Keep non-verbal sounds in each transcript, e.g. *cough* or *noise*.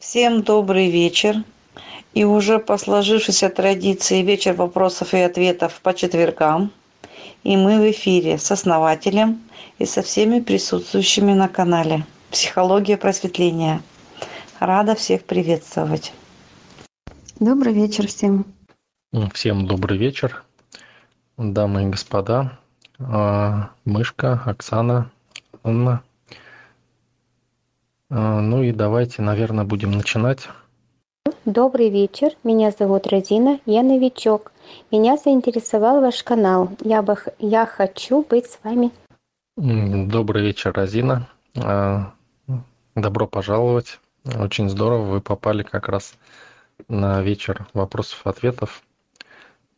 Всем добрый вечер. И уже по сложившейся традиции вечер вопросов и ответов по четвергам. И мы в эфире с основателем и со всеми присутствующими на канале «Психология просветления». Рада всех приветствовать. Добрый вечер всем. Всем добрый вечер, дамы и господа. А, Мышка, Оксана, Анна. А, Ну и давайте, наверное, будем начинать. Добрый вечер, меня зовут Розина, я новичок. Меня заинтересовал ваш канал. Я, бы, я хочу быть с вами. Добрый вечер, Розина. А, Добро пожаловать. Очень здорово, вы попали как раз на вечер вопросов-ответов.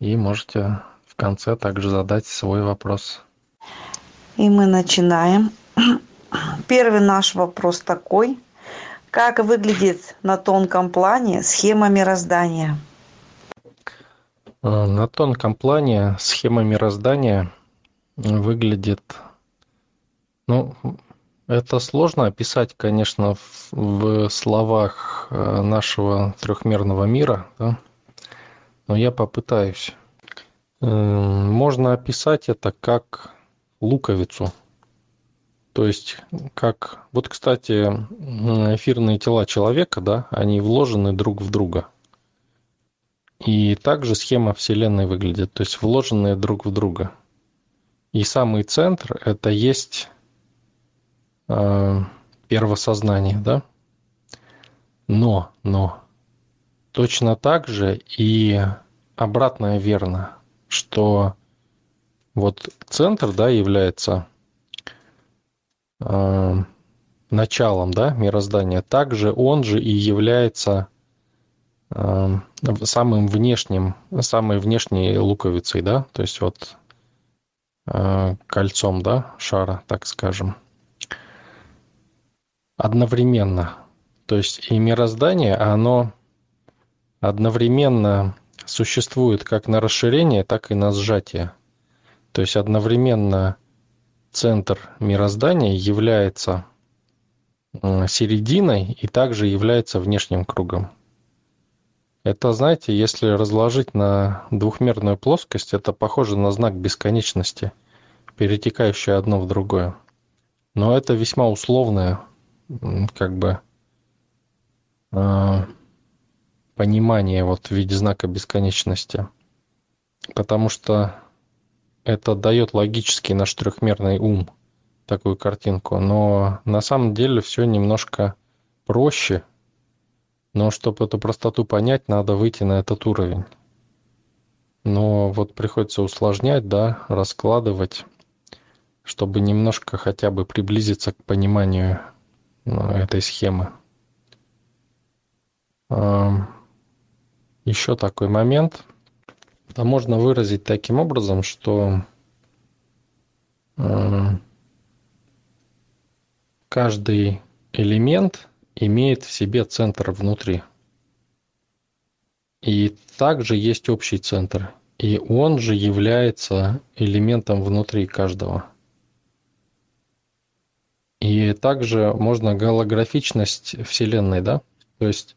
И можете в конце также задать свой вопрос. И мы начинаем. Первый наш вопрос такой. Как выглядит на тонком плане схема мироздания? А, На тонком плане схема мироздания выглядит, ну, это сложно описать, конечно, в, словах э, нашего трехмерного мира, да, но я попытаюсь. Эм, Можно описать это как луковицу. То есть, как... Вот, кстати, эфирные тела человека, да, они вложены друг в друга. И также схема Вселенной выглядит, то есть вложенные друг в друга. И самый центр – это есть э, первосознание, да? Но, но, точно так же и обратное верно, что вот центр, да, является началом, да, мироздания. Также он же и является э, самым внешним, самой внешней луковицей, да, то есть вот э, кольцом, да, шара, так скажем. Одновременно. То есть и мироздание, оно одновременно существует как на расширение, так и на сжатие. То есть одновременно центр мироздания является серединой и также является внешним кругом. Это, знаете, если разложить на двухмерную плоскость, это похоже на знак бесконечности, перетекающий одно в другое. Но это весьма условное, как бы, э, понимание вот в виде знака бесконечности. Потому что это дает логический наш трехмерный ум такую картинку. Но на самом деле все немножко проще. Но чтобы эту простоту понять, надо выйти на этот уровень. Но вот приходится усложнять, да, раскладывать, чтобы немножко хотя бы приблизиться к пониманию ну, этой схемы. Еще такой момент. Это можно выразить таким образом, что э, каждый элемент имеет в себе центр внутри. И также есть общий центр. И он же является элементом внутри каждого. И также можно голографичность Вселенной, да? То есть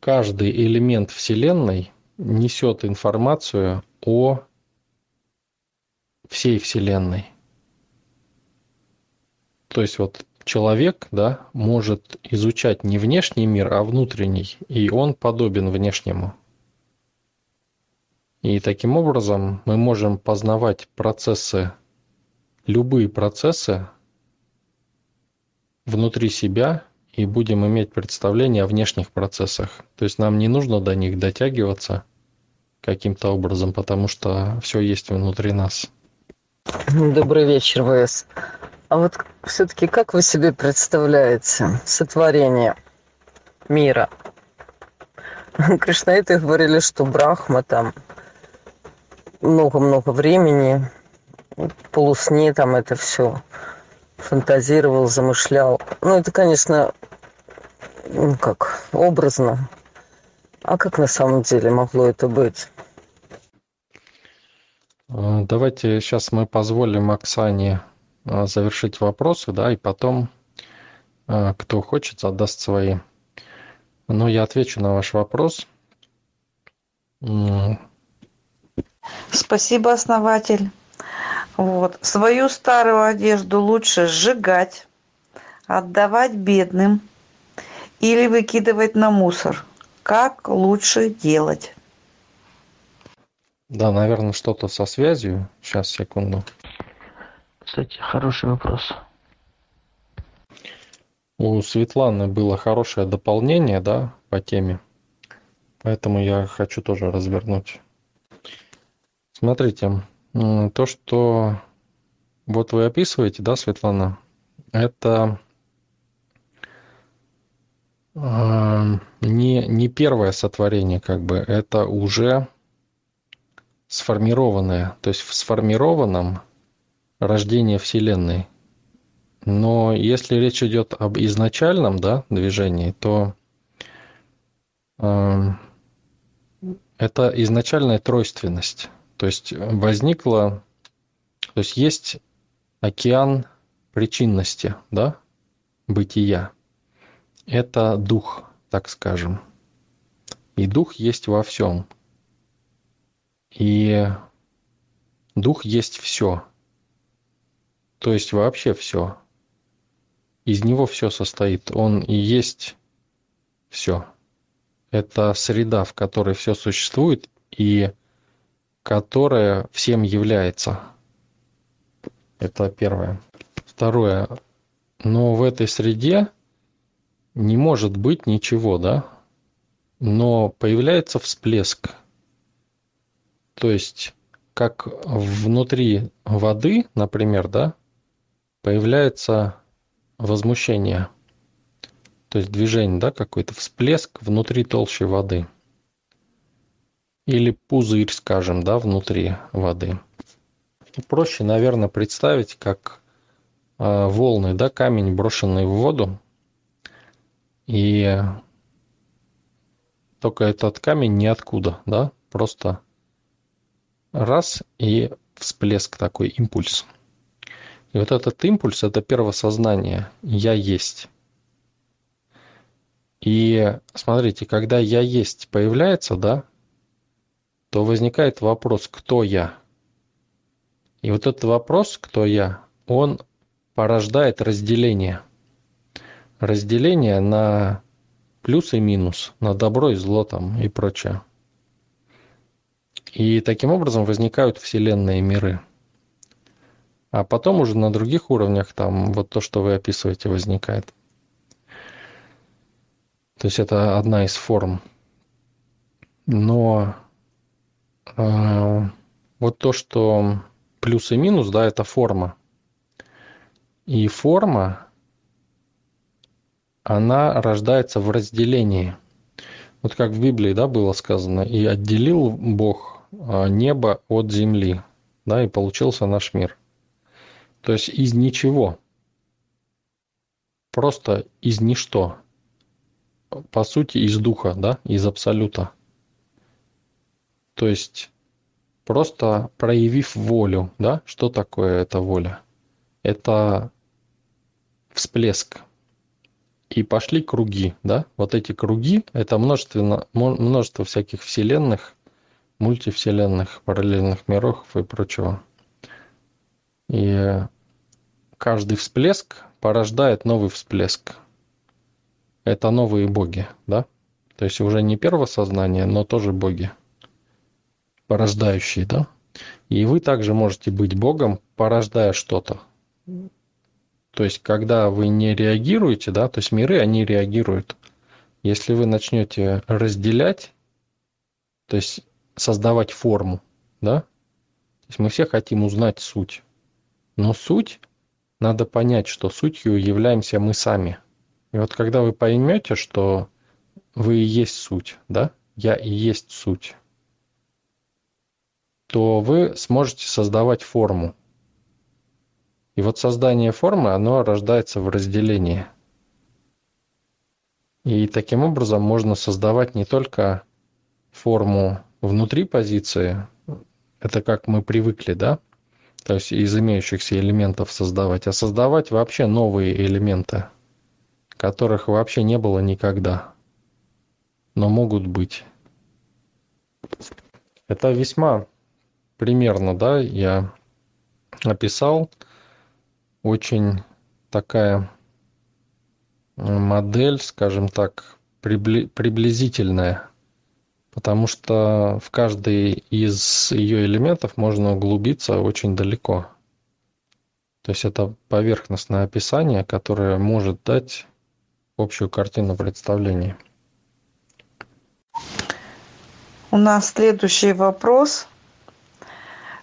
каждый элемент Вселенной несет информацию о всей Вселенной. То есть вот человек, да, может изучать не внешний мир, а внутренний, и он подобен внешнему. И таким образом мы можем познавать процессы, любые процессы внутри себя и будем иметь представление о внешних процессах. То есть нам не нужно до них дотягиваться каким-то образом, потому что все есть внутри нас. Добрый вечер, ВС. А вот все-таки как вы себе представляете сотворение мира? *laughs* Кришнаиты говорили, что Брахма там много-много времени, полусне там это все фантазировал, замышлял. Ну, это, конечно, ну как, образно. А как на самом деле могло это быть? Э, Давайте сейчас мы позволим Оксане э, завершить вопросы, да, и потом, э, кто хочет, задаст свои. Но я отвечу на ваш вопрос. Спасибо, основатель. Вот. Свою старую одежду лучше сжигать, отдавать бедным или выкидывать на мусор. Как лучше делать? Да, наверное, что-то со связью. Сейчас, секунду. Кстати, хороший вопрос. У Светланы было хорошее дополнение, да, по теме. Поэтому я хочу тоже развернуть. Смотрите, то, что вот вы описываете, да, Светлана, это не, не первое сотворение, как бы, это уже сформированное, то есть в сформированном рождение Вселенной. Но если речь идет об изначальном да, движении, то э, это изначальная тройственность. То есть возникла, то есть есть океан причинности, да, бытия. Это дух, так скажем. И дух есть во всем. И дух есть все. То есть вообще все. Из него все состоит. Он и есть все. Это среда, в которой все существует и которая всем является. Это первое. Второе. Но в этой среде не может быть ничего, да? Но появляется всплеск. То есть, как внутри воды, например, да, появляется возмущение. То есть движение, да, какой-то всплеск внутри толщи воды. Или пузырь, скажем, да, внутри воды. Проще, наверное, представить, как э, волны, да, камень, брошенный в воду, и только этот камень ниоткуда, да, просто раз и всплеск такой, импульс. И вот этот импульс – это первосознание «я есть». И смотрите, когда «я есть» появляется, да, то возникает вопрос «кто я?». И вот этот вопрос «кто я?», он порождает разделение. Разделение на плюс и минус, на добро и зло там и прочее. И таким образом возникают вселенные миры – а потом уже на других уровнях там вот то, что вы описываете, возникает. То есть это одна из форм. Но э, вот то, что плюс и минус, да, это форма. И форма, она рождается в разделении. Вот как в Библии, да, было сказано, и отделил Бог а, небо от земли, да, и получился наш мир – то есть из ничего. Просто из ничто. По сути, из духа, да, из абсолюта. То есть просто проявив волю, да, что такое эта воля? Это всплеск. И пошли круги, да, вот эти круги, это множество, множество всяких вселенных, мультивселенных, параллельных миров и прочего. И каждый всплеск порождает новый всплеск. Это новые боги, да? То есть уже не первосознание, но тоже боги, порождающие, да? И вы также можете быть богом, порождая что-то. То есть, когда вы не реагируете, да, то есть миры, они реагируют. Если вы начнете разделять, то есть создавать форму, да, то есть мы все хотим узнать суть. Но суть надо понять, что сутью являемся мы сами. И вот когда вы поймете, что вы и есть суть, да, я и есть суть, то вы сможете создавать форму. И вот создание формы, оно рождается в разделении. И таким образом можно создавать не только форму внутри позиции, это как мы привыкли, да, то есть из имеющихся элементов создавать, а создавать вообще новые элементы, которых вообще не было никогда. но могут быть. Это весьма примерно, да, я описал. Очень такая модель, скажем так, приблизительная, потому что в каждый из ее элементов можно углубиться очень далеко. То есть это поверхностное описание, которое может дать общую картину представления. У нас следующий вопрос.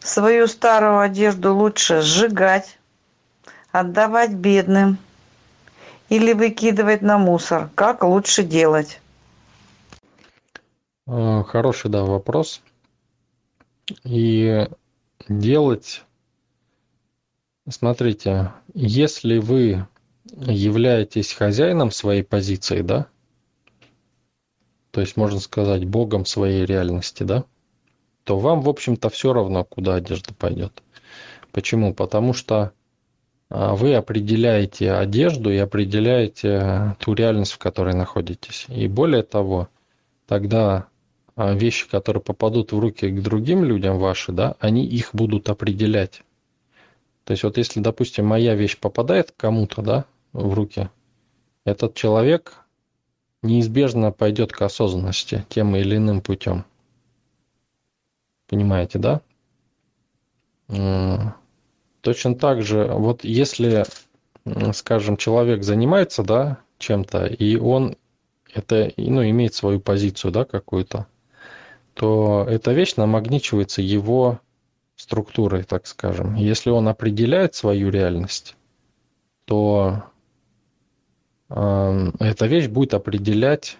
Свою старую одежду лучше сжигать, отдавать бедным или выкидывать на мусор? Как лучше делать? Э, хороший, да, вопрос. И делать, смотрите, если вы являетесь хозяином своей позиции, да, то есть можно сказать богом своей реальности, да, то вам, в общем-то, все равно, куда одежда пойдет. Почему? Потому что вы определяете одежду и определяете ту реальность, в которой находитесь. И более того, тогда а, вещи, которые попадут в руки к другим людям ваши, да, они их будут определять. То есть вот если, допустим, моя вещь попадает кому-то, да, в руки, этот человек неизбежно пойдет к осознанности тем или иным путем. Понимаете, да? Точно так же, вот если, скажем, человек занимается, да, чем-то, и он это, ну, имеет свою позицию, да, какую-то, то эта вещь намагничивается его структурой, так скажем. Если он определяет свою реальность, то э, эта вещь будет определять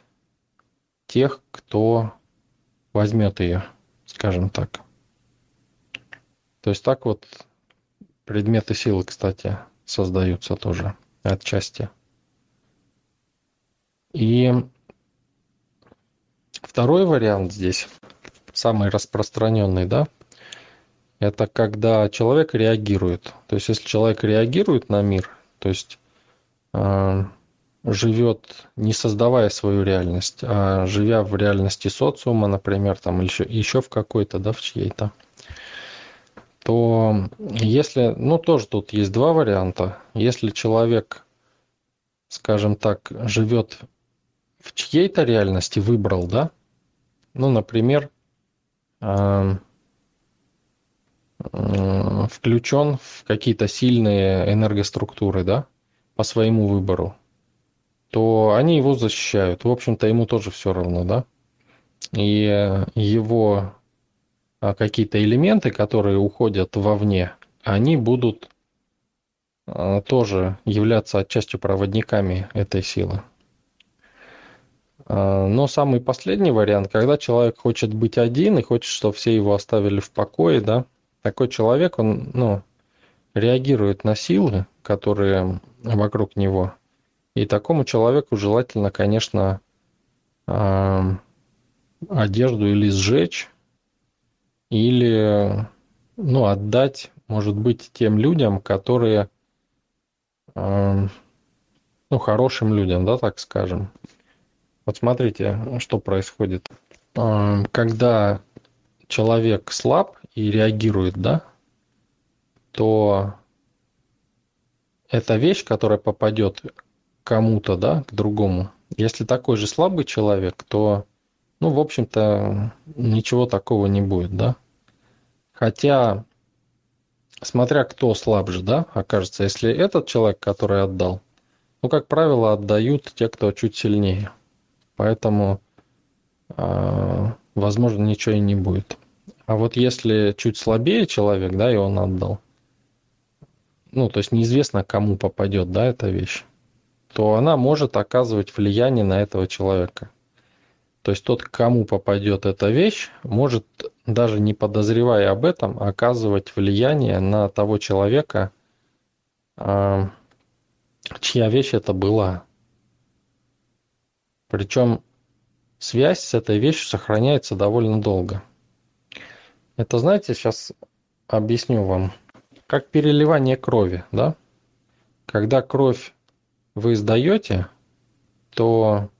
тех, кто возьмет ее скажем так. То есть так вот предметы силы, кстати, создаются тоже отчасти. И второй вариант здесь, самый распространенный, да, это когда человек реагирует. То есть если человек реагирует на мир, то есть э, живет не создавая свою реальность, а живя в реальности социума, например, там или еще, еще в какой-то, да, в чьей-то, то если, ну тоже тут есть два варианта. Если человек, скажем так, живет в чьей-то реальности, выбрал, да, ну, например, э, включен в какие-то сильные энергоструктуры, да, по своему выбору, то они его защищают. В общем-то, ему тоже все равно, да? И его какие-то элементы, которые уходят вовне, они будут а, тоже являться отчасти проводниками этой силы. А, но самый последний вариант, когда человек хочет быть один и хочет, чтобы все его оставили в покое, да, такой человек, он, ну, реагирует на силы, которые вокруг него – и такому человеку желательно, конечно, одежду или сжечь, или ну, отдать, может быть, тем людям, которые, ну, хорошим людям, да, так скажем. Вот смотрите, что происходит. Когда человек слаб и реагирует, да, то эта вещь, которая попадет кому-то, да, к другому. Если такой же слабый человек, то, ну, в общем-то, ничего такого не будет, да. Хотя, смотря кто слабже, да, окажется, если этот человек, который отдал, ну, как правило, отдают те, кто чуть сильнее. Поэтому, э, возможно, ничего и не будет. А вот если чуть слабее человек, да, и он отдал, ну, то есть неизвестно, кому попадет, да, эта вещь то она может оказывать влияние на этого человека. То есть тот, кому попадет эта вещь, может, даже не подозревая об этом, оказывать влияние на того человека, а, чья вещь это была. Причем связь с этой вещью сохраняется довольно долго. Это, знаете, сейчас объясню вам. Как переливание крови, да? Когда кровь вы сдаете, то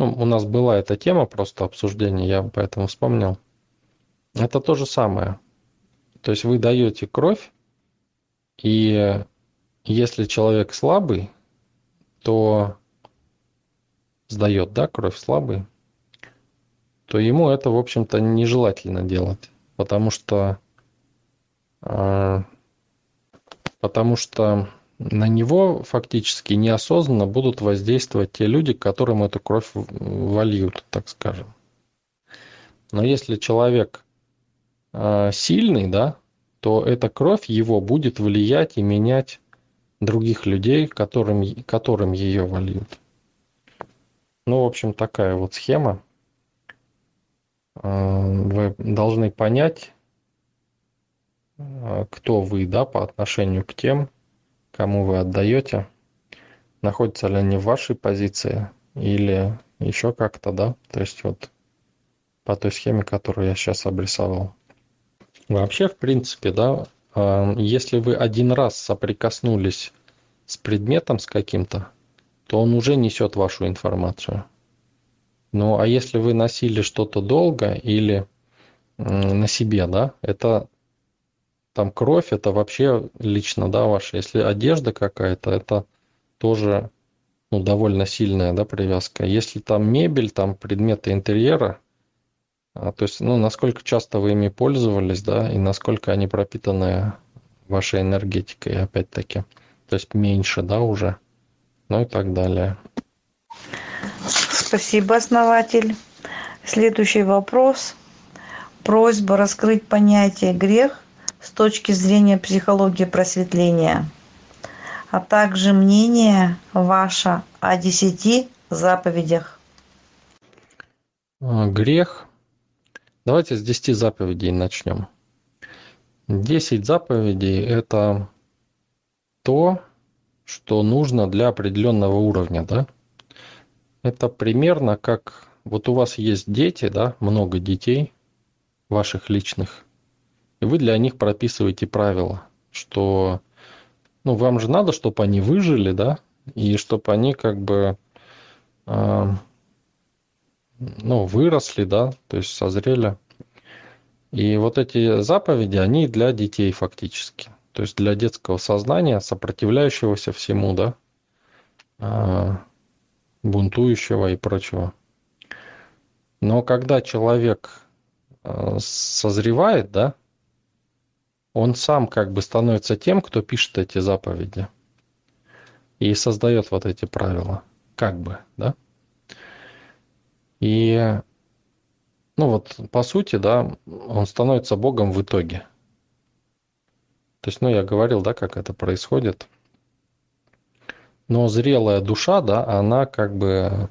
ну, у нас была эта тема просто обсуждения, я поэтому вспомнил. Это то же самое. То есть вы даете кровь, и если человек слабый, то сдает, да, кровь слабый, то ему это, в общем-то, нежелательно делать, потому что, э, потому что на него фактически неосознанно будут воздействовать те люди, которым эту кровь вольют, так скажем. Но если человек э, сильный, да, то эта кровь его будет влиять и менять других людей, которым, которым ее вольют. Ну, в общем, такая вот схема. Э, вы должны понять, э, кто вы, да, по отношению к тем, кому вы отдаете, находятся ли они в вашей позиции или еще как-то, да, то есть вот по той схеме, которую я сейчас обрисовал. Вообще, в принципе, да, а, если вы один раз соприкоснулись с предметом, с каким-то, то он уже несет вашу информацию. Ну, а если вы носили что-то долго или на себе, да, это там кровь, это вообще лично, да, ваша. Если одежда какая-то, это тоже ну, довольно сильная, да, привязка. Если там мебель, там предметы интерьера, а, то есть, ну, насколько часто вы ими пользовались, да, и насколько они пропитаны вашей энергетикой, опять-таки. То есть меньше, да, уже, ну и так далее. Спасибо, основатель. Следующий вопрос. Просьба раскрыть понятие грех с точки зрения психологии просветления, а также мнение ваше о десяти заповедях. А, грех. Давайте с десяти заповедей начнем. Десять заповедей – это то, что нужно для определенного уровня, да? Это примерно как вот у вас есть дети, да, много детей ваших личных, и вы для них прописываете правила, что ну, вам же надо, чтобы они выжили, да, и чтобы они как бы э, ну, выросли, да, то есть созрели. И вот эти заповеди, они для детей фактически. То есть для детского сознания, сопротивляющегося всему, да, э, бунтующего и прочего. Но когда человек э, созревает, да, он сам как бы становится тем, кто пишет эти заповеди и создает вот эти правила, как бы, да. И, ну вот, по сути, да, он становится Богом в итоге. То есть, ну, я говорил, да, как это происходит. Но зрелая душа, да, она как бы,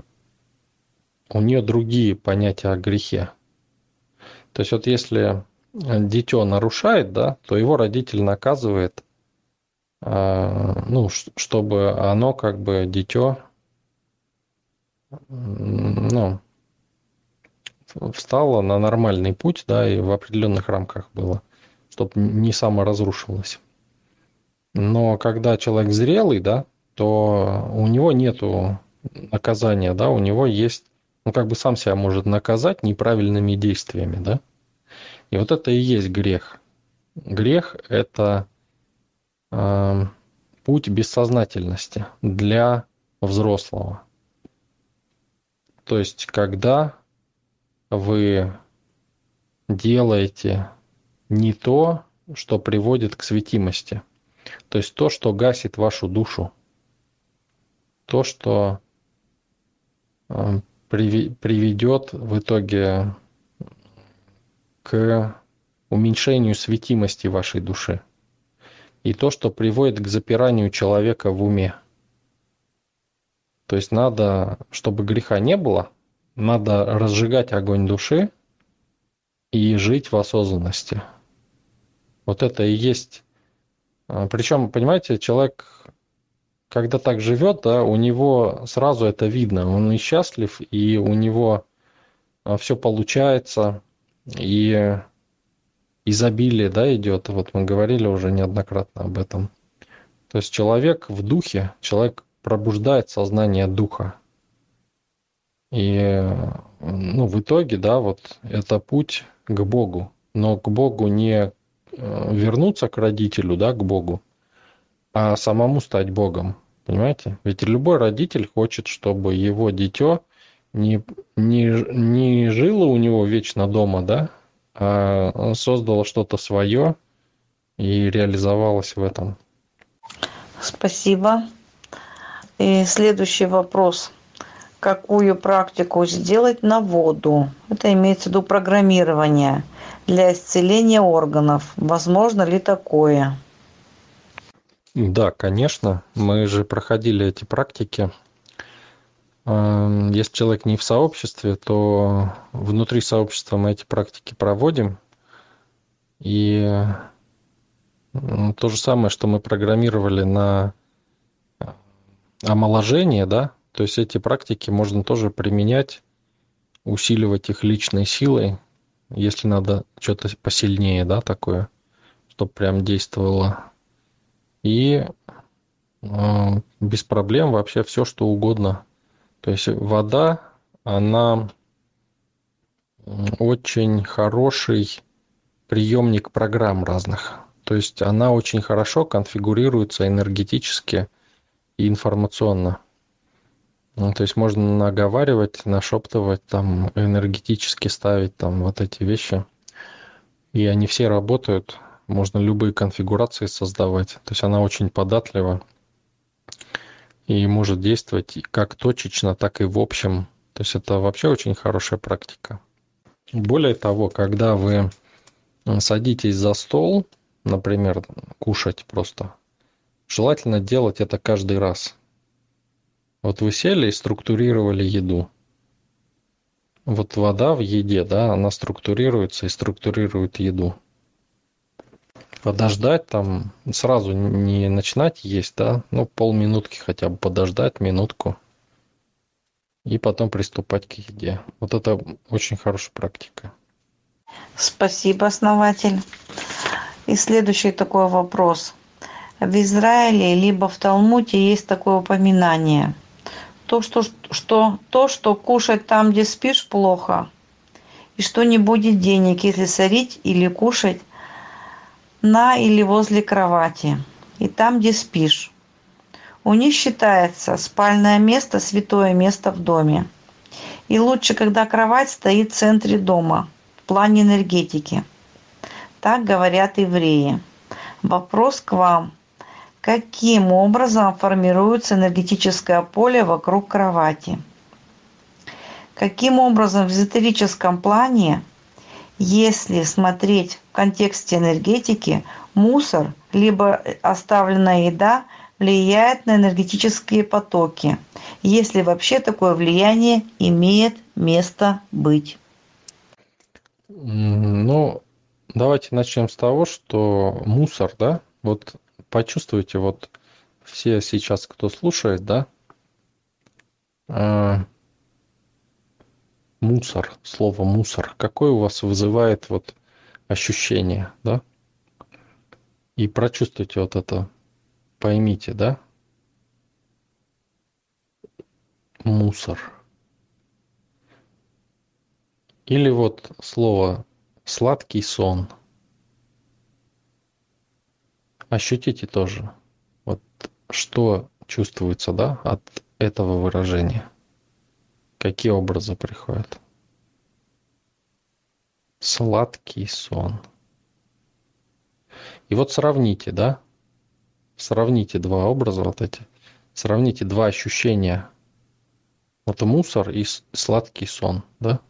у нее другие понятия о грехе. То есть, вот если дитё нарушает, да, то его родитель наказывает, а, ну, чтобы оно как бы дитё, ну, встало на нормальный путь, да, и в определенных рамках было, чтобы не саморазрушилось. Но когда человек зрелый, да, то у него нету наказания, да, у него есть, ну, как бы сам себя может наказать неправильными действиями, да. И вот это и есть грех. Грех – это э, путь бессознательности для взрослого. То есть, когда вы делаете не то, что приводит к светимости, то есть то, что гасит вашу душу, то, что э, приведет в итоге к уменьшению светимости вашей души и то, что приводит к запиранию человека в уме. То есть надо, чтобы греха не было, надо разжигать огонь души и жить в осознанности. Вот это и есть. А, Причем, понимаете, человек, когда так живет, да, у него сразу это видно. Он и счастлив, и у него а, все получается, и изобилие, да, идет. Вот мы говорили уже неоднократно об этом. То есть человек в духе, человек пробуждает сознание духа. И ну, в итоге, да, вот это путь к Богу. Но к Богу не э, вернуться к родителю, да, к Богу, а самому стать Богом. Понимаете? Ведь любой родитель хочет, чтобы его дитё не, не, не жило у него вечно дома, да, а создало что-то свое и реализовалось в этом. Спасибо. И следующий вопрос. Какую практику сделать на воду? Это имеется в виду программирование для исцеления органов. Возможно ли такое? Да, конечно. Мы же проходили эти практики. Эм, если человек не в сообществе, то внутри сообщества мы эти практики проводим. И то же самое, что мы программировали на э, омоложение, да, то есть эти практики можно тоже применять, усиливать их личной силой, если надо что-то посильнее, да, такое, чтобы прям действовало. И э, без проблем вообще все, что угодно. То есть вода, она очень хороший приемник программ разных. То есть она очень хорошо конфигурируется энергетически и информационно. Ну, то есть можно наговаривать, нашептывать, там, энергетически ставить там вот эти вещи. И они все работают. Можно любые конфигурации создавать. То есть она очень податлива и может действовать как точечно, так и в общем. То есть это вообще очень хорошая практика. Более того, когда вы садитесь за стол, например, кушать просто, желательно делать это каждый раз. Вот вы сели и структурировали еду. Вот вода в еде, да, она структурируется и структурирует еду. Подождать там, сразу не начинать есть, да, ну полминутки хотя бы подождать, минутку. И потом приступать к еде. Вот это очень хорошая практика. Спасибо, основатель. И следующий такой вопрос. В Израиле либо в Талмуде есть такое упоминание. То, что, что, то, что кушать там, где спишь, плохо. И что не будет денег, если сорить или кушать на или возле кровати. И там, где спишь. У них считается спальное место святое место в доме. И лучше, когда кровать стоит в центре дома, в плане энергетики – так говорят евреи. Вопрос к вам. Каким образом формируется энергетическое поле вокруг кровати? Каким образом в эзотерическом плане, если смотреть в контексте энергетики, мусор либо оставленная еда влияет на энергетические потоки, если вообще такое влияние имеет место быть? Ну, Давайте начнем с того, что мусор, да, вот почувствуйте, вот все сейчас, кто слушает, да, э, мусор, слово мусор, какое у вас вызывает вот ощущение, да? И прочувствуйте вот это, поймите, да? Мусор. Или вот слово сладкий сон. Ощутите тоже, вот что чувствуется, да, от этого выражения. Какие образы приходят? Сладкий сон. И вот сравните, да, сравните два образа вот эти, сравните два ощущения. Вот мусор и сладкий сон, да?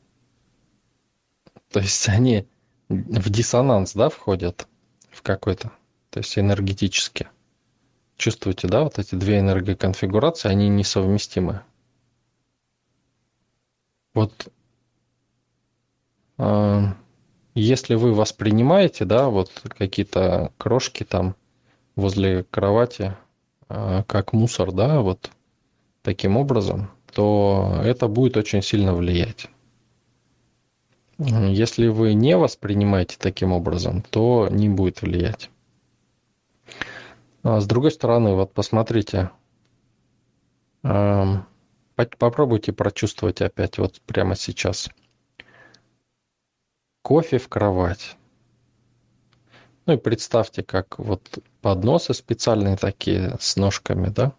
То есть они в диссонанс, да, входят в какой-то, то есть энергетически. Чувствуете, да, вот эти две энергоконфигурации, они несовместимы. Вот э, если вы воспринимаете, да, вот какие-то крошки там возле кровати, э, как мусор, да, вот таким образом, то это будет очень сильно влиять. Если вы не воспринимаете таким образом, то не будет влиять. А с другой стороны, вот посмотрите, попробуйте прочувствовать опять вот прямо сейчас. Кофе в кровать. Ну и представьте, как вот подносы специальные такие с ножками, да?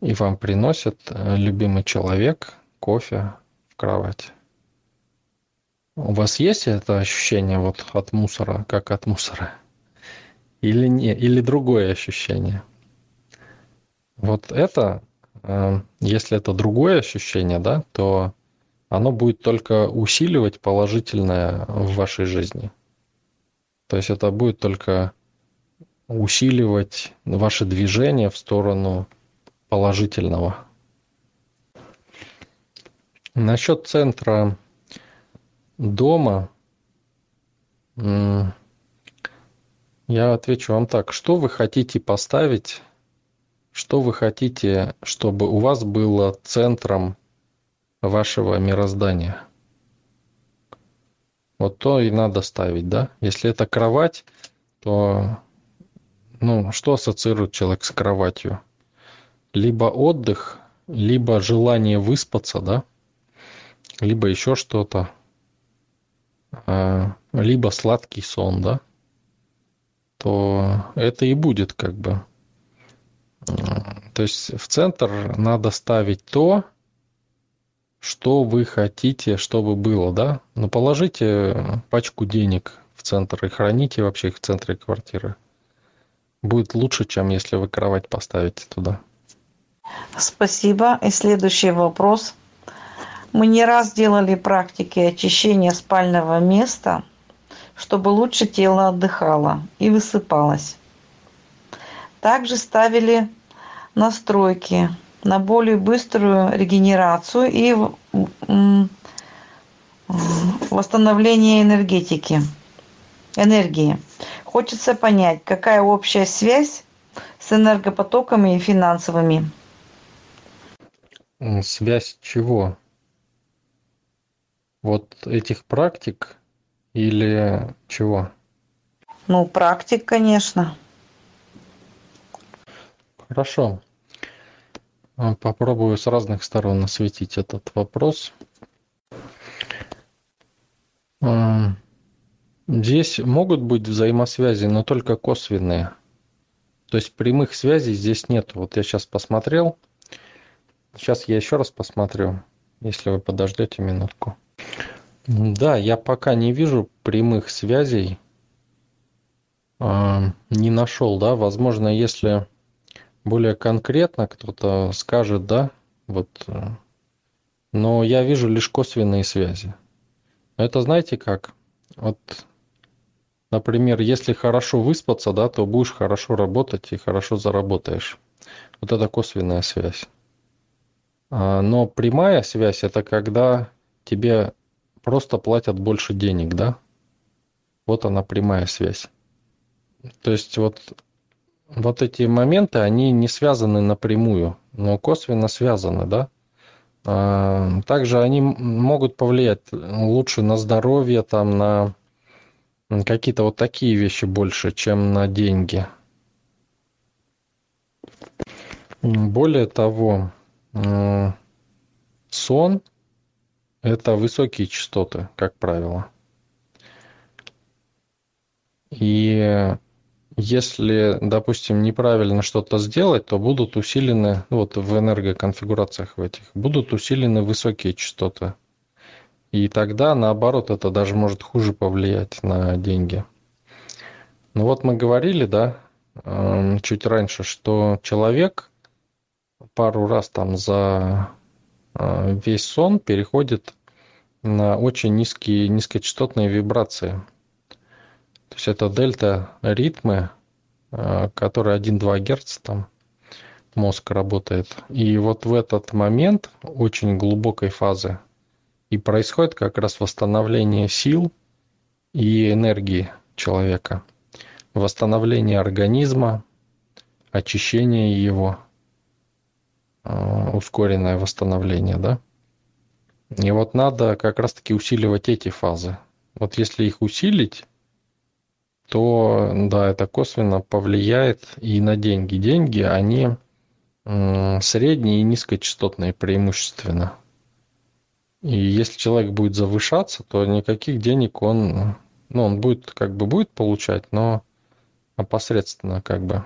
И вам приносит э, любимый человек кофе в кровать. У вас есть это ощущение вот от мусора, как от мусора? Или не? Или другое ощущение? Вот это, если это другое ощущение, да, то оно будет только усиливать положительное в вашей жизни. То есть это будет только усиливать ваше движение в сторону положительного. Насчет центра дома я отвечу вам так. Что вы хотите поставить, что вы хотите, чтобы у вас было центром вашего мироздания – вот то и надо ставить, да? Если это кровать, то ну, что ассоциирует человек с кроватью? Либо отдых, либо желание выспаться, да? Либо еще что-то. А, либо сладкий сон, да? То это и будет как бы. То есть в центр надо ставить то, что вы хотите, чтобы было, да? Ну, положите пачку денег в центр и храните вообще их в центре квартиры. Будет лучше, чем если вы кровать поставите туда. Спасибо. И следующий вопрос. Мы не раз делали практики очищения спального места, чтобы лучше тело отдыхало и высыпалось. Также ставили настройки на более быструю регенерацию и восстановление энергетики, энергии. Хочется понять, какая общая связь с энергопотоками и финансовыми. Связь чего? Вот этих практик или чего? Ну, практик, конечно. Хорошо. А, попробую с разных сторон осветить этот вопрос. А, здесь могут быть взаимосвязи, но только косвенные. То есть прямых связей здесь нет. Вот я сейчас посмотрел. Сейчас я еще раз посмотрю, если вы подождете минутку. Да, я пока не вижу прямых связей. А, не нашел, да. Возможно, если более конкретно кто-то скажет, да, вот, э, но я вижу лишь косвенные связи. Это знаете как? Вот, например, если хорошо выспаться, да, то будешь хорошо работать и хорошо заработаешь. Вот это косвенная связь. А, но прямая связь это когда тебе просто платят больше денег, да? Вот она прямая связь. То есть вот вот эти моменты, они не связаны напрямую, но косвенно связаны, да. А, также они могут повлиять лучше на здоровье, там, на какие-то вот такие вещи больше, чем на деньги. Более того, сон – это высокие частоты, как правило. И если, допустим, неправильно что-то сделать, то будут усилены, ну, вот в энергоконфигурациях в этих, будут усилены высокие частоты. И тогда, наоборот, это даже может хуже повлиять на деньги. Ну вот мы говорили, да, эм, чуть раньше, что человек пару раз там за э, весь сон переходит на очень низкие, низкочастотные вибрации – то есть это дельта ритмы, которые 1-2 Гц там мозг работает. И вот в этот момент очень глубокой фазы и происходит как раз восстановление сил и энергии человека, восстановление организма, очищение его, э, ускоренное восстановление, да. И вот надо как раз-таки усиливать эти фазы. Вот если их усилить, то да, это косвенно повлияет и на деньги. Деньги, они средние и низкочастотные преимущественно. И если человек будет завышаться, то никаких денег он, ну, он будет, как бы будет получать, но опосредственно как бы.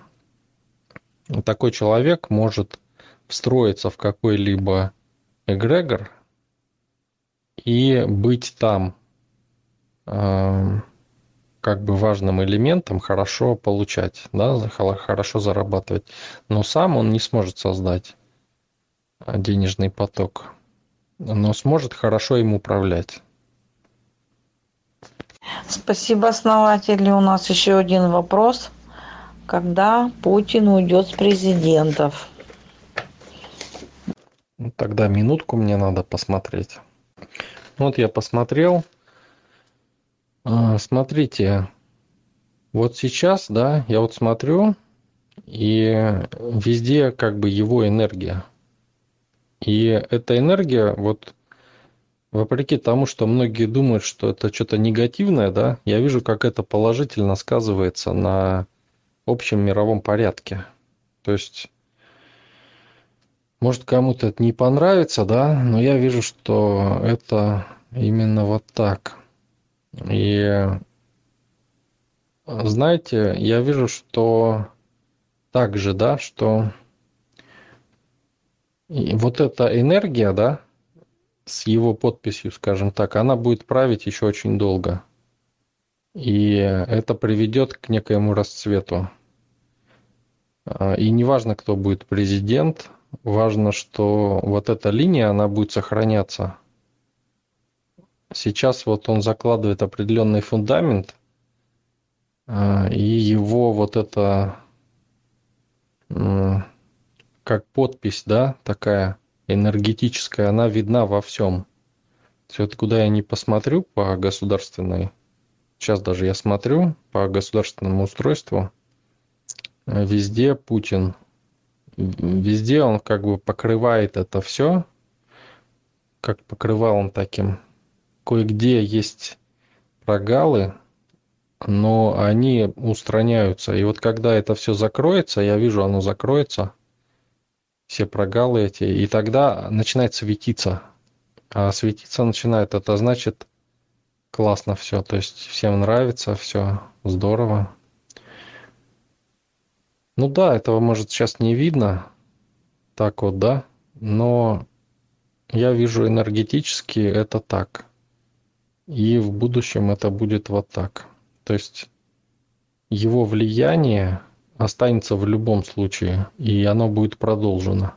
Такой человек может встроиться в какой-либо эгрегор и быть там э, как бы важным элементом, хорошо получать, да, хорошо зарабатывать. Но сам он не сможет создать денежный поток, но сможет хорошо им управлять. Спасибо, основатели. У нас еще один вопрос. Когда Путин уйдет с президентов? Ну, тогда минутку мне надо посмотреть. Вот я посмотрел. А, смотрите, вот сейчас, да, я вот смотрю, и везде как бы его энергия. И эта энергия, вот вопреки тому, что многие думают, что это что-то негативное, да, я вижу, как это положительно сказывается на общем мировом порядке. То есть, может кому-то это не понравится, да, но я вижу, что это именно вот так. И знаете, я вижу, что также, да, что и вот эта энергия, да, с его подписью, скажем так, она будет править еще очень долго. И это приведет к некоему расцвету. А, и не важно, кто будет президент, важно, что вот эта линия, она будет сохраняться – сейчас вот он закладывает определенный фундамент, а, и его вот это как подпись, да, такая энергетическая, она видна во всем. Все это куда я не посмотрю по государственной, сейчас даже я смотрю по государственному устройству, везде Путин, везде он как бы покрывает это все, как покрывал он таким кое-где есть прогалы, но они устраняются. И вот когда это все закроется, я вижу, оно закроется, все прогалы эти, и тогда начинает светиться. А светиться начинает, это значит классно все, то есть всем нравится, все здорово. Ну да, этого может сейчас не видно, так вот, да, но я вижу энергетически это так. И в будущем это будет вот так. То есть его влияние останется в любом случае, и оно будет продолжено.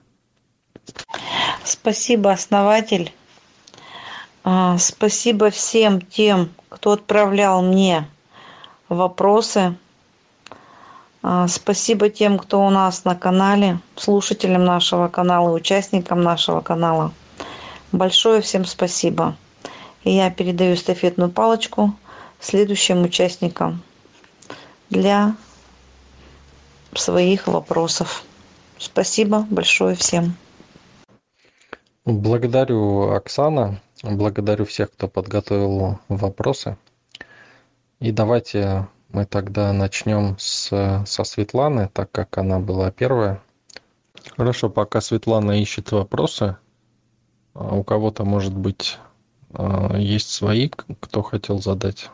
Спасибо, основатель. А, спасибо всем тем, кто отправлял мне вопросы. А, спасибо тем, кто у нас на канале, слушателям нашего канала, участникам нашего канала. Большое всем спасибо. И я передаю эстафетную палочку следующим участникам для своих вопросов. Спасибо большое всем. Благодарю, Оксана. Благодарю всех, кто подготовил вопросы. И давайте мы тогда начнем с, со Светланы, так как она была первая. Хорошо, пока Светлана ищет вопросы, а у кого-то, может быть, есть свои, кто хотел задать?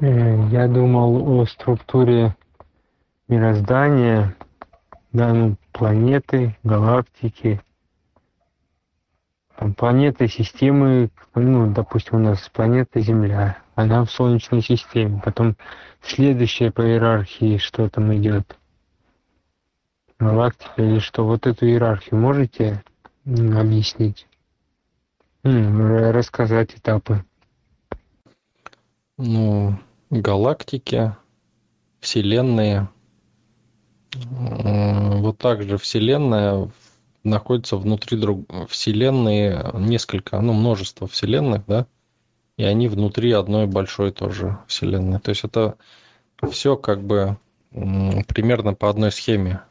Э, я думал о структуре мироздания, да, ну, планеты, галактики, планеты, системы, ну, допустим, у нас планета Земля, она в Солнечной системе, потом следующая по иерархии, что там идет, галактика или что, вот эту иерархию можете объяснить? Рассказать этапы. Ну, галактики, вселенные. Вот так же вселенная находится внутри друг вселенной несколько, ну, множество вселенных, да, и они внутри одной большой тоже вселенной. То есть это все как бы примерно по одной схеме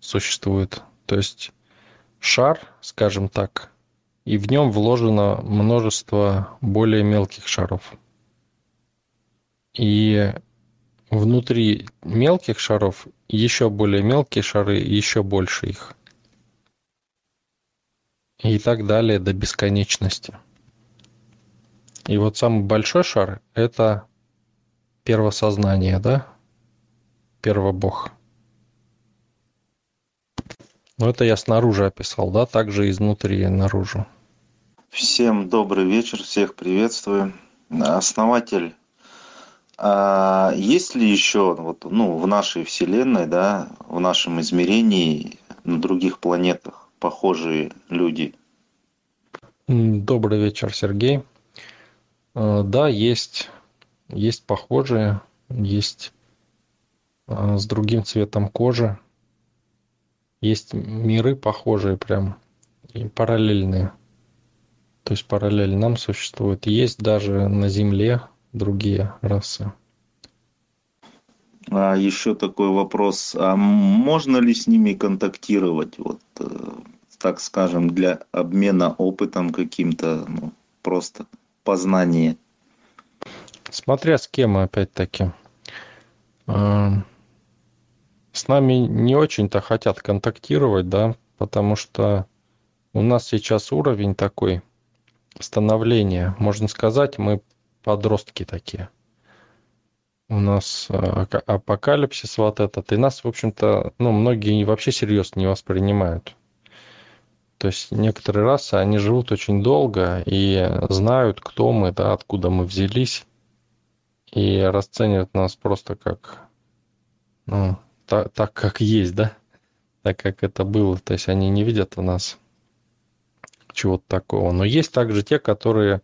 существует. То есть шар, скажем так, и в нем вложено множество более мелких шаров. И внутри мелких шаров еще более мелкие шары, еще больше их. И так далее до бесконечности. И вот самый большой шар – это первосознание, да? Первобог. Ну, это я снаружи описал, да? Также изнутри наружу. Всем добрый вечер, всех приветствую. Основатель, а есть ли еще вот, ну, в нашей Вселенной, да, в нашем измерении, на других планетах похожие люди? Добрый вечер, Сергей. А, да, есть, есть похожие, есть а, с другим цветом кожи, есть миры похожие прям и параллельные. То есть параллельно нам существуют. Есть даже на Земле другие расы. А еще такой вопрос. А можно ли с ними контактировать? Вот, э, так скажем, для обмена опытом каким-то, ну, просто познание? Смотря с кем, опять-таки. А, с нами не очень-то хотят контактировать, да, потому что у нас сейчас уровень такой – становления. Можно сказать, мы подростки такие. У нас э, апокалипсис вот этот, и нас, в общем-то, ну, многие вообще серьезно не воспринимают. То есть некоторые расы, они живут очень долго и знают, кто мы, да, откуда мы взялись, и расценивают нас просто как, ну, так, так как есть, да, так как это было. То есть они не видят в нас чего-то такого. Но есть также те, которые,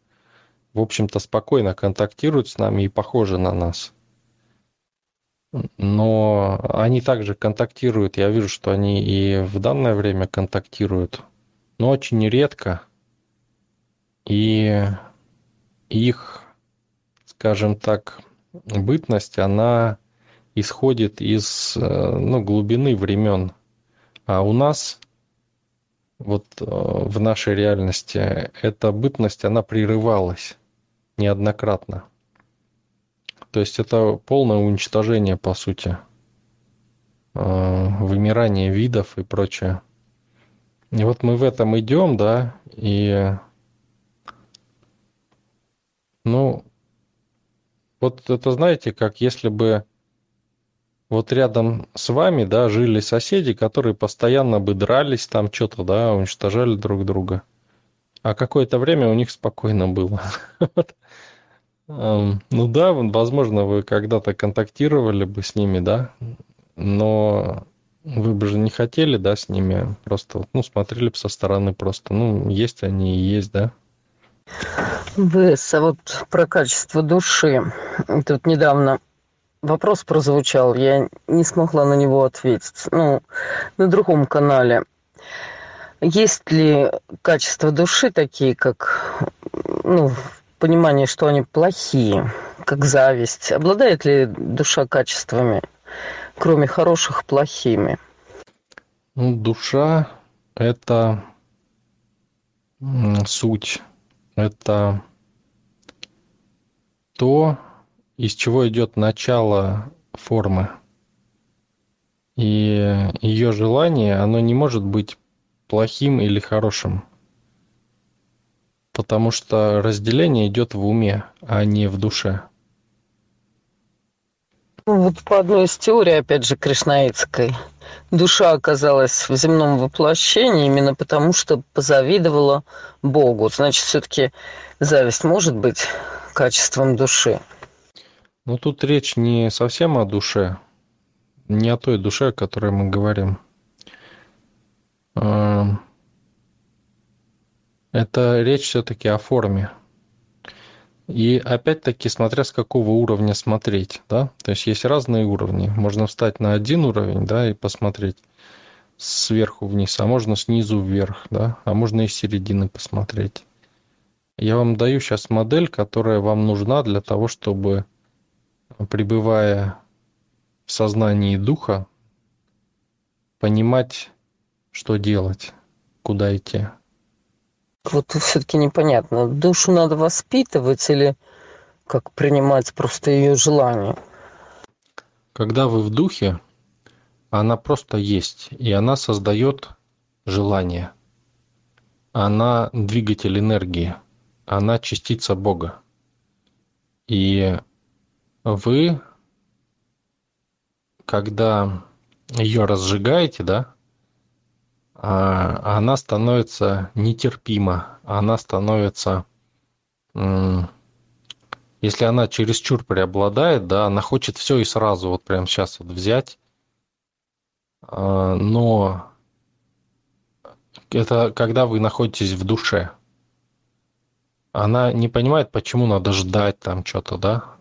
в общем-то, спокойно контактируют с нами и похожи на нас. Но они также контактируют, я вижу, что они и в данное время контактируют, но очень редко. И их, скажем так, бытность, она исходит из ну, глубины времен. А у нас вот э, в нашей реальности эта бытность, она прерывалась неоднократно. То есть это полное уничтожение, по сути, э, вымирание видов и прочее. И вот мы в этом идем, да, и ну, вот это знаете, как если бы вот рядом с вами, да, жили соседи, которые постоянно бы дрались там что-то, да, уничтожали друг друга. А какое-то время у них спокойно было. *laughs* Ну да, возможно, вы когда-то контактировали бы с ними, да, но вы бы же не хотели, да, с ними, просто, ну, смотрели бы со стороны просто, ну, есть они и есть, да. Вы вот про качество души. Тут недавно вопрос прозвучал, я не смогла на него ответить. Ну, на другом канале. Есть ли качества души такие, как, ну, понимание, что они плохие, как зависть? Обладает ли душа качествами, кроме хороших, плохими? Ну, душа – это суть, это то, из чего идет начало формы. И ее желание, оно не может быть плохим или хорошим. Потому что разделение идет в уме, а не в душе. Ну, вот по одной из теорий, опять же, кришнаитской, душа оказалась в земном воплощении именно потому, что позавидовала Богу. Значит, все-таки зависть может быть качеством души. Ну, тут речь не совсем о душе, не о той душе, о которой мы говорим. А, это речь все-таки о форме. И опять-таки, смотря с какого уровня смотреть, да, то есть есть разные уровни. Можно встать на один уровень, да, и посмотреть сверху вниз, а можно снизу вверх, да, а можно из середины посмотреть. Я вам даю сейчас модель, которая вам нужна для того, чтобы пребывая в сознании духа, понимать, что делать, куда идти. Вот все-таки непонятно, душу надо воспитывать или как принимать просто ее желание? когда вы в духе, она просто есть, и она создает желание. Она двигатель энергии, она частица Бога. И вы, когда ее разжигаете, да, а, она становится нетерпима, она становится, если она чересчур преобладает, да, она хочет все и сразу, вот прямо сейчас вот взять, а, но это когда вы находитесь в душе. Она не понимает, почему надо ждать там что-то, да?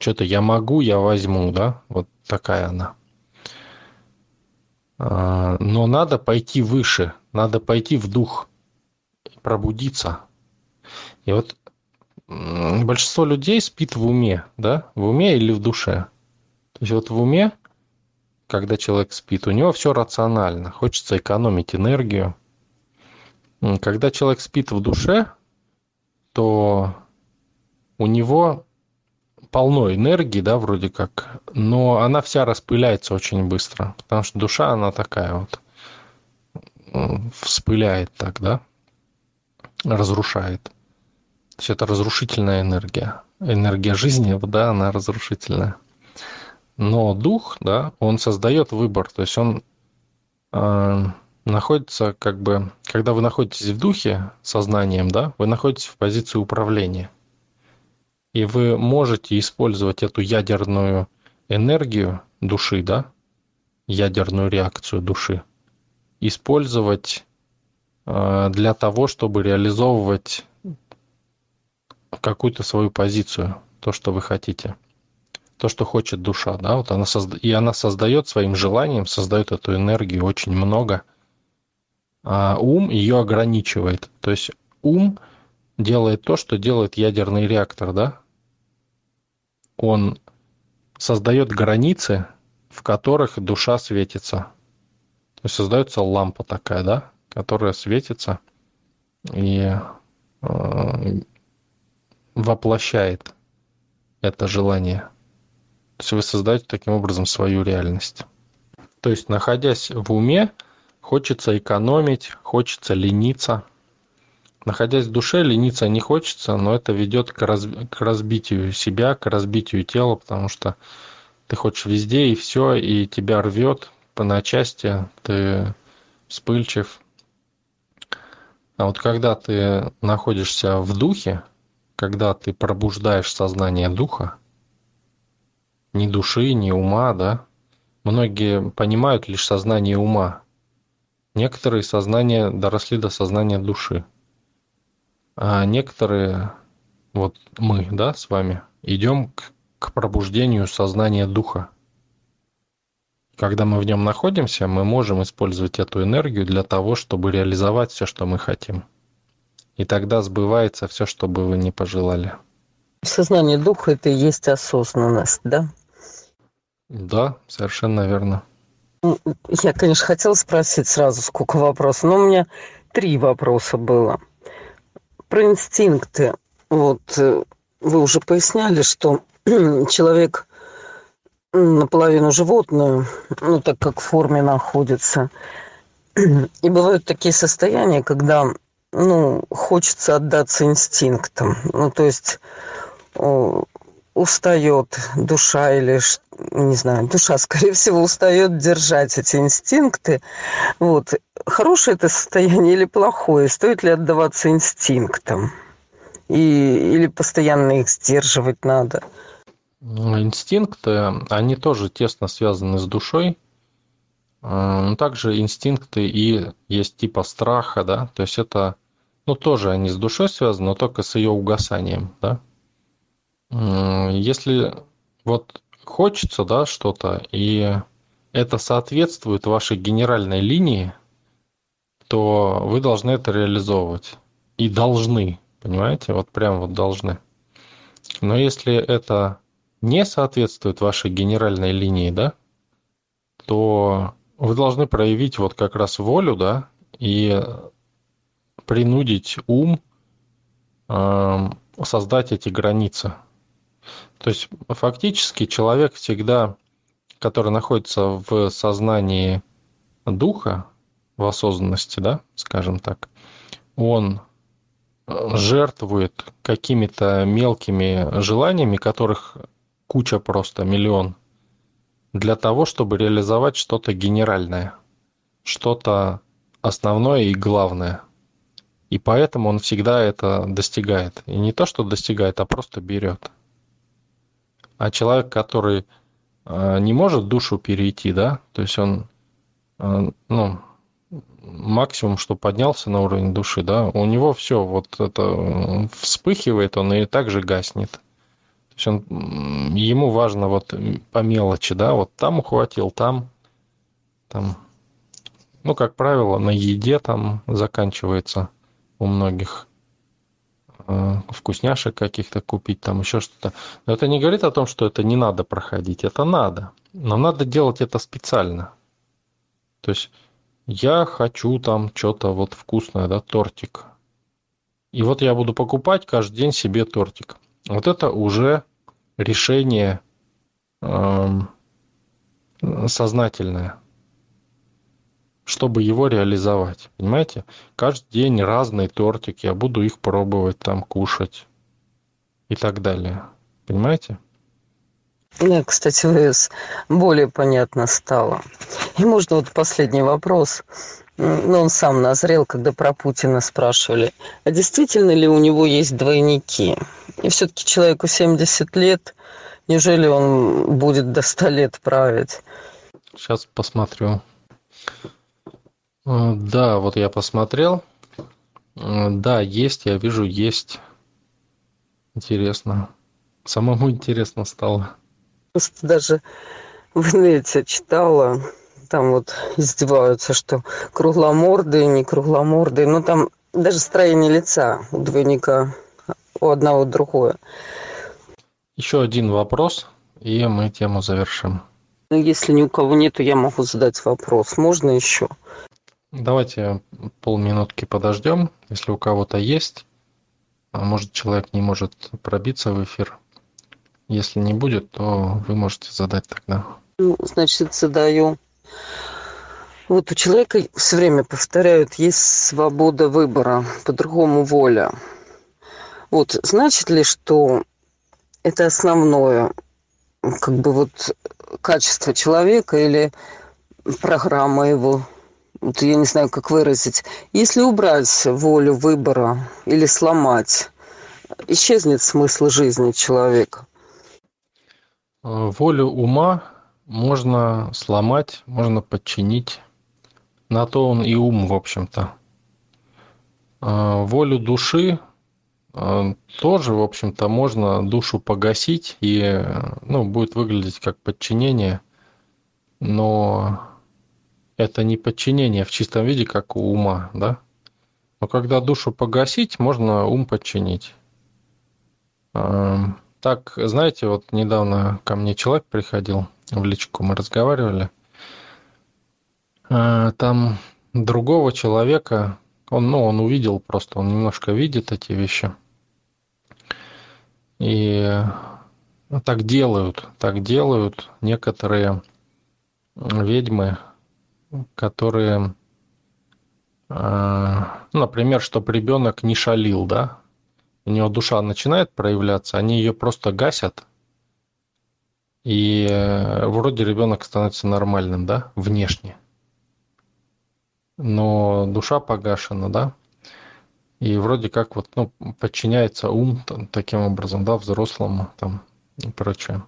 Что-то я могу, я возьму, да? Вот такая она. А, но надо пойти выше, надо пойти в дух, пробудиться. И вот большинство людей спит в уме, да? В уме или в душе. То есть вот в уме когда человек спит, у него все рационально, хочется экономить энергию. Когда человек спит в душе, то у него полно энергии, да, вроде как, но она вся распыляется очень быстро, потому что душа, она такая вот, вспыляет так, да, разрушает. То есть это разрушительная энергия. Энергия жизни, да, она разрушительная. Но дух, да, он создает выбор, то есть он э, находится как бы, когда вы находитесь в духе сознанием, да, вы находитесь в позиции управления. И вы можете использовать эту ядерную энергию души, да, ядерную реакцию души, использовать э, для того, чтобы реализовывать какую-то свою позицию, то, что вы хотите. То, что хочет душа, да, вот она созда... и она создает своим желанием, создает эту энергию очень много, а ум ее ограничивает. То есть ум делает то, что делает ядерный реактор, да? Он создает границы, в которых душа светится. То есть создается лампа такая, да, которая светится и э, воплощает это желание. То есть вы создаете таким образом свою реальность. То есть, находясь в уме, хочется экономить, хочется лениться. Находясь в душе, лениться не хочется, но это ведет к, раз, к разбитию себя, к разбитию тела, потому что ты хочешь везде и все, и тебя рвет на части, ты вспыльчив. А вот когда ты находишься в духе, когда ты пробуждаешь сознание духа, ни души, ни ума, да? Многие понимают лишь сознание ума. Некоторые сознания доросли до сознания души. А некоторые, вот мы, да, с вами, идем к, к пробуждению сознания духа. Когда мы в нем находимся, мы можем использовать эту энергию для того, чтобы реализовать все, что мы хотим. И тогда сбывается все, что бы вы ни пожелали. Сознание духа – это и есть осознанность, да? Да, совершенно верно. Я, конечно, хотела спросить сразу, сколько вопросов, но у меня три вопроса было. Про инстинкты. Вот э, вы уже поясняли, что *clears throat* человек наполовину животное, ну, так как в форме находится. И бывают такие состояния, когда, ну, хочется отдаться инстинктам. Ну, то есть устает душа или не знаю, душа, *laughs* скорее всего, устает держать эти инстинкты. Вот. Хорошее это состояние или плохое? Стоит ли отдаваться инстинктам? И, или постоянно их сдерживать надо? Ну, инстинкты, они тоже тесно связаны с душой. Также инстинкты и есть типа страха, да, то есть это, ну, тоже они с душой связаны, но только с ее угасанием, да. Если вот хочется, да, что-то, и это соответствует вашей генеральной линии, то вы должны это реализовывать. И должны, понимаете, вот прям вот должны. Но если это не соответствует вашей генеральной линии, да, то вы должны проявить вот как раз волю, да, и принудить ум создать эти границы. То есть фактически человек всегда который находится в сознании духа, в осознанности, да, скажем так, он э, жертвует какими-то мелкими желаниями, которых куча просто, миллион, для того, чтобы реализовать что-то генеральное, что-то основное и главное. И поэтому он всегда это достигает. И не то, что достигает, а просто берет. А человек, который э, не может душу перейти, да, то есть он, э, ну, максимум, что поднялся на уровень души, да, у него все вот это вспыхивает, он и также гаснет. То есть он, ему важно вот по мелочи, да, вот там ухватил, там, там. Ну, как правило, на еде там заканчивается у многих вкусняшек каких-то купить, там еще что-то. Но это не говорит о том, что это не надо проходить, это надо. Но надо делать это специально. То есть я хочу там что-то вот вкусное, да, тортик. И вот я буду покупать каждый день себе тортик. Вот это уже решение э, сознательное, чтобы его реализовать. Понимаете? Каждый день разный тортик, я буду их пробовать, там кушать и так далее. Понимаете? Да, кстати, ВС более понятно стало. И можно вот последний вопрос. Ну, он сам назрел, когда про Путина спрашивали. А действительно ли у него есть двойники? И все-таки человеку 70 лет, неужели он будет до 100 лет править? Сейчас посмотрю. Э, да, вот я посмотрел. Э, да, есть, я вижу, есть. Интересно. Самому интересно стало. Просто даже в инете читала, там вот издеваются, что кругломордые, не кругломордые, но там даже строение лица у двойника у одного другое. Еще один вопрос, и мы тему завершим. Ну, если ни у кого нету, я могу задать вопрос. Можно еще? Давайте полминутки подождем, если у кого-то есть. А может, человек не может пробиться в эфир. Если не будет, то вы можете задать тогда. Ну, значит, задаю. Вот у человека все время повторяют, есть свобода выбора, по-другому воля. Вот значит ли, что это основное, как бы вот качество человека или программа его, вот я не знаю, как выразить. Если убрать волю выбора или сломать, исчезнет смысл жизни человека. Э, волю ума можно сломать, можно подчинить. На то он и ум, в общем-то. Э, волю души э, тоже, в общем-то, можно душу погасить, и ну, будет выглядеть как подчинение, но это не подчинение в чистом виде, как у ума, да? Но когда душу погасить, можно ум подчинить. Так, знаете, вот недавно ко мне человек приходил в личку, мы разговаривали. А, там другого человека, он, ну, он увидел просто, он немножко видит эти вещи. И так делают, так делают некоторые ведьмы, которые, а, ну, например, чтобы ребенок не шалил, да, у него душа начинает проявляться, они ее просто гасят, и э, вроде ребенок становится нормальным, да, внешне. Но душа погашена, да, и вроде как вот, ну, подчиняется ум таким образом, да, взрослому там и прочее.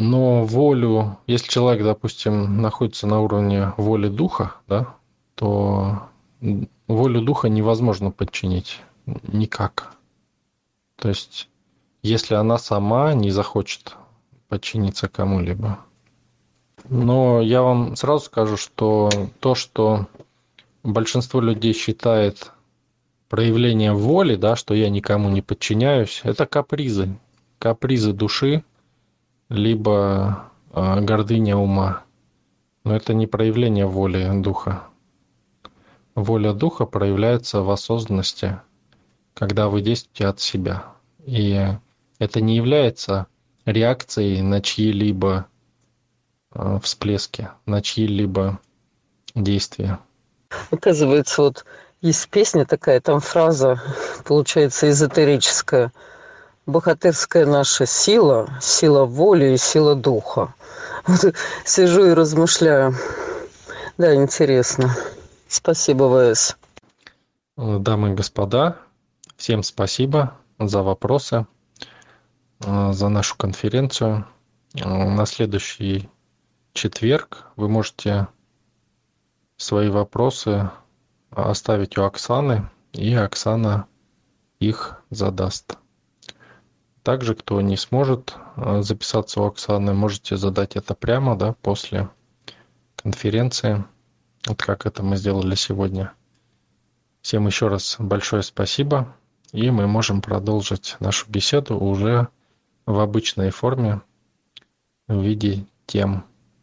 Но волю, если человек, допустим, находится на уровне воли духа, да, то волю духа невозможно подчинить никак. То есть, если она сама не захочет подчиниться кому-либо. Но я вам сразу скажу, что то, что большинство людей считает проявлением воли, да, что я никому не подчиняюсь, это капризы. Капризы души, либо э, гордыня ума. Но это не проявление воли духа. Воля духа проявляется в осознанности, когда вы действуете от себя. И это не является реакцией на чьи-либо э, всплески, на чьи-либо действия. Оказывается, вот есть песня такая, там фраза, получается, эзотерическая. Богатырская наша сила, сила воли и сила духа. Вот сижу и размышляю. Да, интересно. Спасибо, ВС. Дамы и господа, всем спасибо за вопросы, э, за нашу конференцию. Э, На следующий четверг вы можете свои вопросы оставить у Оксаны, и Оксана их задаст. Также, кто не сможет э, записаться у Оксаны, можете задать это прямо, да, после конференции, вот как это мы сделали сегодня. Всем еще раз большое спасибо, и мы можем продолжить нашу беседу уже в обычной форме в виде тем.